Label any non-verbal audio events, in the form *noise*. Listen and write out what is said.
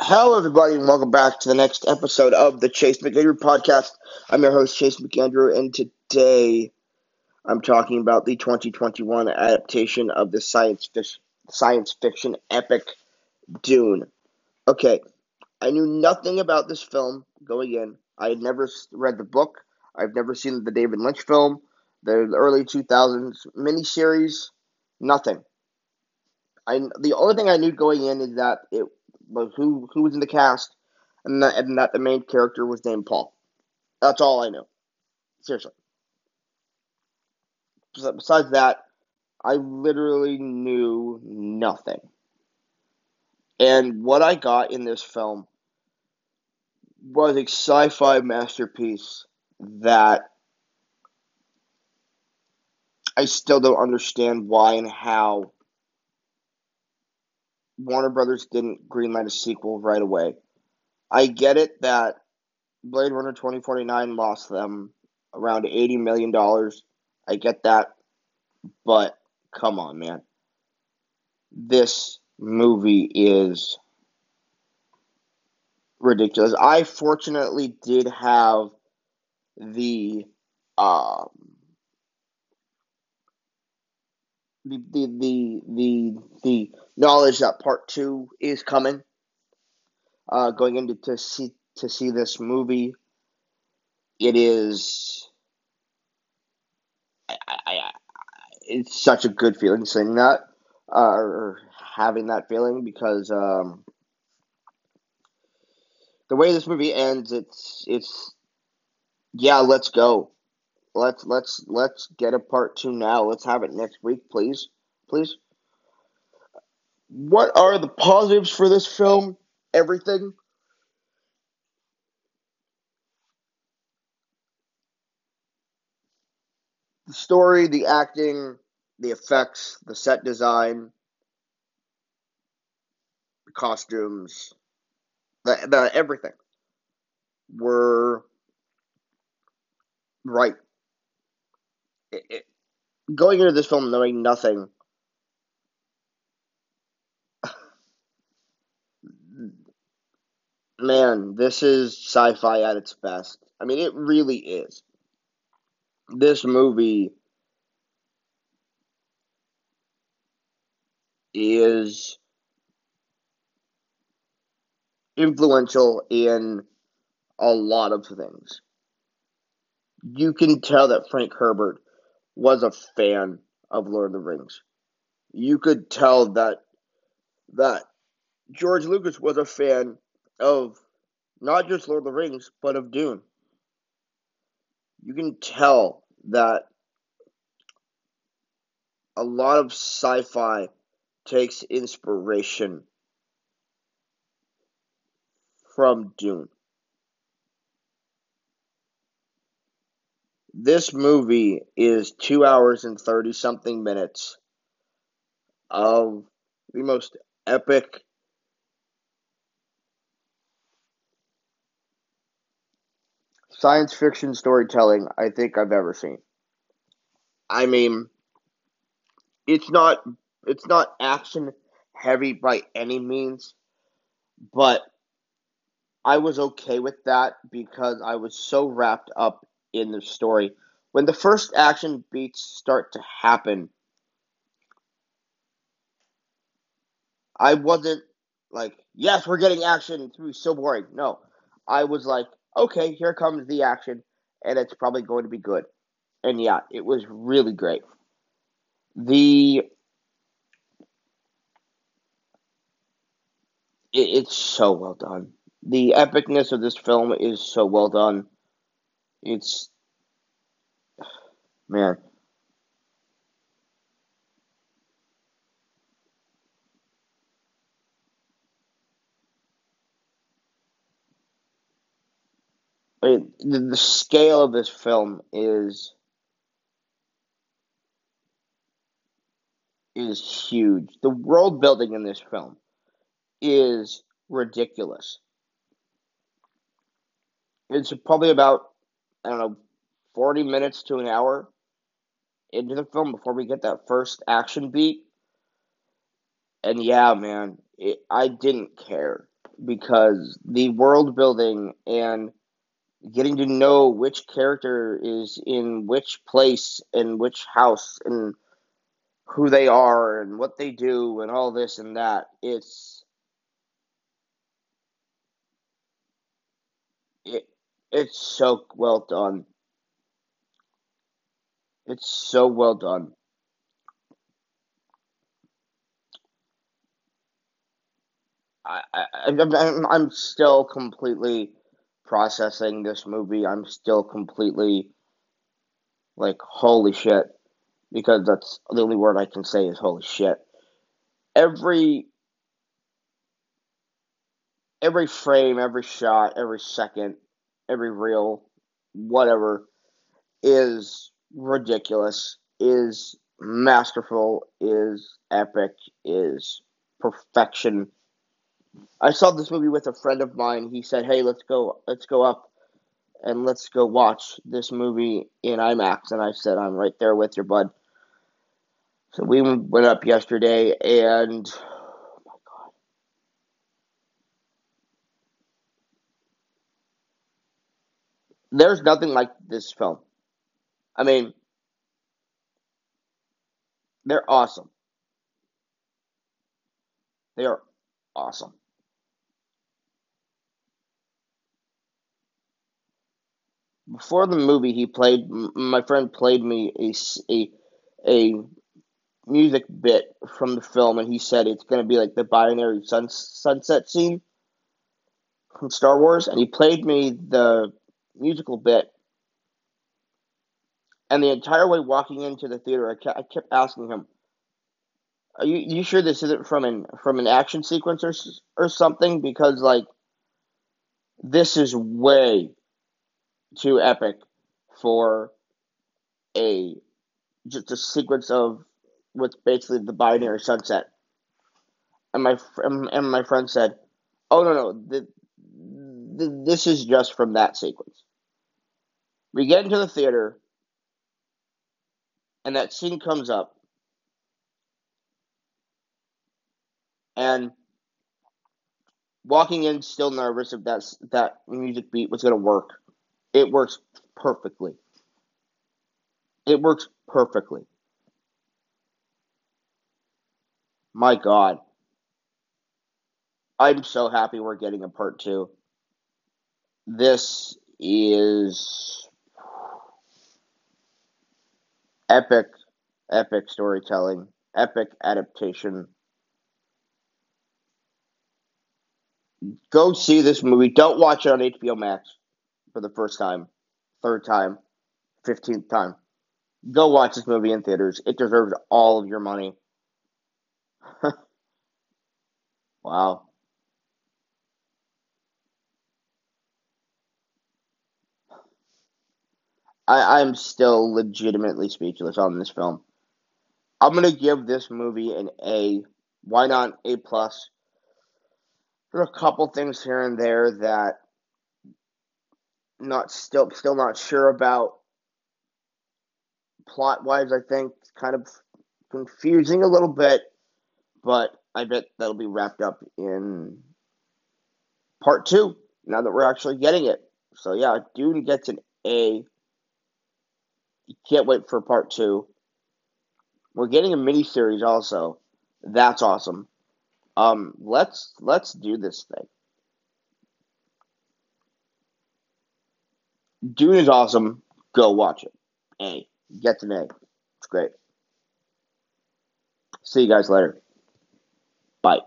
Hello, everybody, and welcome back to the next episode of the Chase McAndrew podcast. I'm your host, Chase McAndrew, and today I'm talking about the 2021 adaptation of the science fiction, science fiction epic Dune. Okay, I knew nothing about this film going in. I had never read the book. I've never seen the David Lynch film, the early 2000s miniseries, nothing. I the only thing I knew going in is that it was who who was in the cast, and that and that the main character was named Paul. That's all I knew. Seriously. Besides that, I literally knew nothing. And what I got in this film was a sci-fi masterpiece that I still don't understand why and how Warner Brothers didn't greenlight a sequel right away. I get it that Blade Runner 2049 lost them around $80 million. I get that. But come on, man. This movie is ridiculous. I fortunately did have the um, the the the the, knowledge that part two is coming. Uh, going into to see to see this movie, it is. I, I, I, it's such a good feeling saying that, uh, or having that feeling because um, the way this movie ends, it's it's yeah, let's go. Let's let's let's get a part two now. Let's have it next week, please, please. What are the positives for this film? Everything. The story, the acting, the effects, the set design, the costumes, the, the everything were right. It, it, going into this film knowing nothing man, this is sci-fi at its best. I mean, it really is. This movie is influential in a lot of things. You can tell that Frank Herbert was a fan of Lord of the Rings. You could tell that that George Lucas was a fan of not just Lord of the Rings, but of Dune. You can tell that a lot of sci fi takes inspiration from Dune. This movie is two hours and 30 something minutes of the most epic science fiction storytelling I think I've ever seen. I mean, it's not it's not action heavy by any means, but I was okay with that because I was so wrapped up in the story. When the first action beats start to happen, I wasn't like, yes, we're getting action. Be so boring. No, I was like, okay, here comes the action, and it's probably going to be good. And yeah, it was really great. The it, it's so well done. The epicness of this film is so well done. It's man, it, the, scale of this film is is huge. The world building in this film is ridiculous. It's probably about I don't know, forty minutes to an hour into the film before we get that first action beat. And yeah, man, it, I didn't care. because the world building and getting to know which character is in which place and which house and who they are and what they do and all this and that. It's it it's so well done. It's so well done. I, I, I'm, I'm still completely processing this movie. I'm still completely like, holy shit. Because that's the only word I can say is holy shit. Every every frame, every shot, every second, every reel, whatever, is ridiculous, is masterful, is epic, is perfection I saw this movie with a friend of mine. He said, "Hey, let's go, let's go up, and let's go watch this movie in IMAX." And I said, "I'm right there with your bud." So we went up yesterday, and oh my god, there's nothing like this film. I mean, they're awesome. They are awesome. before the movie, he played. My friend played me a a, a music bit from the film, and he said it's to be like the binary sun, sunset scene from Star Wars, and he played me the musical bit. And the entire way walking into the theater, I kept asking him, "Are you you sure this isn't from an from an action sequence or or something?" Because like, this is way too epic for a just a sequence of what's basically the binary sunset. And my and my friend said, "Oh no no, the, the, this is just from that sequence." We get into the theater, and that scene comes up, and walking in, still nervous if that that music beat was to work. It works perfectly. It works perfectly. My God. I'm so happy we're getting a part two. This is epic, epic storytelling, epic adaptation. Go see this movie. Don't watch it on HBO Max for the first time, third time, fifteenth time. Go watch this movie in theaters. It deserves all of your money. *laughs* wow. I, I'm still legitimately speechless on this film. I'm gonna give this movie an A. Why not A plus? There are a couple things here and there that not still still not sure about plot wise. I think kind of confusing a little bit, but I bet that'll be wrapped up in part two. Now that we're actually getting it, so yeah, Dune gets an A. Can't wait for part two. We're getting a mini series also. That's awesome. Um, let's let's do this thing. Dune is awesome. Go watch it. A. Get an A. It's great. See you guys later. Bye.